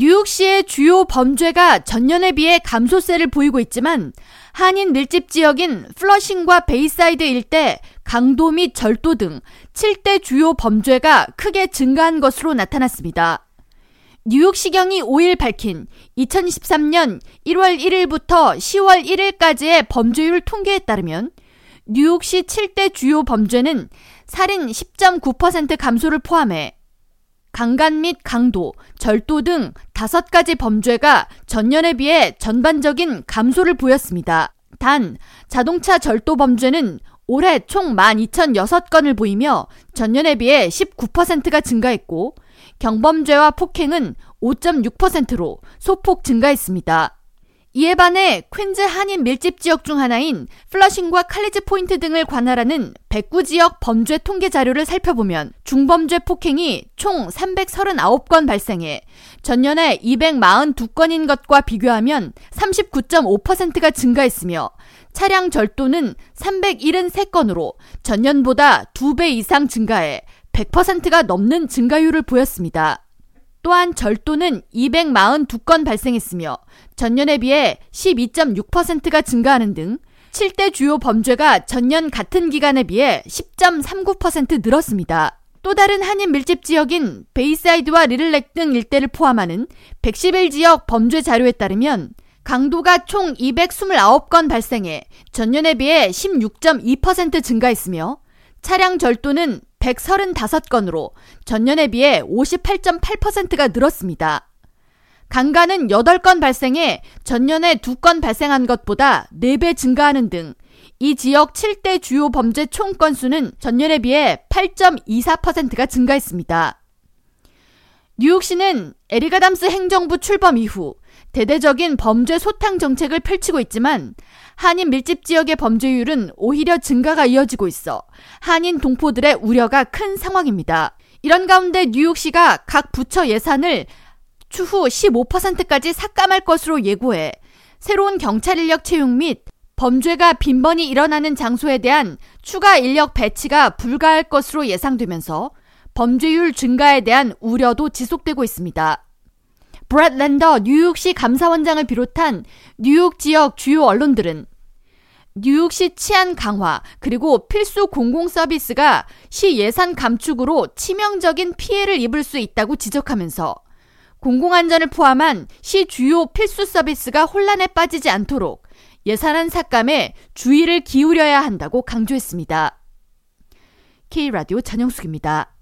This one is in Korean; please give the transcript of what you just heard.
뉴욕시의 주요 범죄가 전년에 비해 감소세를 보이고 있지만 한인 밀집 지역인 플러싱과 베이사이드 일대 강도 및 절도 등 7대 주요 범죄가 크게 증가한 것으로 나타났습니다. 뉴욕시경이 5일 밝힌 2023년 1월 1일부터 10월 1일까지의 범죄율 통계에 따르면 뉴욕시 7대 주요 범죄는 살인 10.9% 감소를 포함해 강간 및 강도, 절도 등 다섯 가지 범죄가 전년에 비해 전반적인 감소를 보였습니다. 단, 자동차 절도 범죄는 올해 총 12,006건을 보이며 전년에 비해 19%가 증가했고 경범죄와 폭행은 5.6%로 소폭 증가했습니다. 이에 반해 퀸즈 한인 밀집 지역 중 하나인 플러싱과 칼리지 포인트 등을 관할하는 백구 지역 범죄 통계 자료를 살펴보면 중범죄 폭행이 총 339건 발생해 전년에 242건인 것과 비교하면 39.5%가 증가했으며 차량 절도는 373건으로 전년보다 2배 이상 증가해 100%가 넘는 증가율을 보였습니다. 또한 절도는 242건 발생했으며 전년에 비해 12.6%가 증가하는 등 7대 주요 범죄가 전년 같은 기간에 비해 10.39% 늘었습니다. 또 다른 한인 밀집 지역인 베이사이드와 리틀넥 등 일대를 포함하는 111 지역 범죄 자료에 따르면 강도가 총 229건 발생해 전년에 비해 16.2% 증가했으며 차량 절도는 135건으로 전년에 비해 58.8%가 늘었습니다. 강간은 8건 발생해 전년에 2건 발생한 것보다 4배 증가하는 등 이 지역 7대 주요 범죄 총 건수는 전년에 비해 8.24%가 증가했습니다. 뉴욕시는 에릭 아담스 행정부 출범 이후 대대적인 범죄 소탕 정책을 펼치고 있지만 한인 밀집 지역의 범죄율은 오히려 증가가 이어지고 있어 한인 동포들의 우려가 큰 상황입니다. 이런 가운데 뉴욕시가 각 부처 예산을 추후 15%까지 삭감할 것으로 예고해 새로운 경찰 인력 채용 및 범죄가 빈번히 일어나는 장소에 대한 추가 인력 배치가 불가할 것으로 예상되면서 범죄율 증가에 대한 우려도 지속되고 있습니다. 브렛 랜더 뉴욕시 감사원장을 비롯한 뉴욕 지역 주요 언론들은 뉴욕시 치안 강화 그리고 필수 공공 서비스가 시 예산 감축으로 치명적인 피해를 입을 수 있다고 지적하면서 공공안전을 포함한 시 주요 필수 서비스가 혼란에 빠지지 않도록 예산안 삭감에 주의를 기울여야 한다고 강조했습니다. K라디오 전영숙입니다.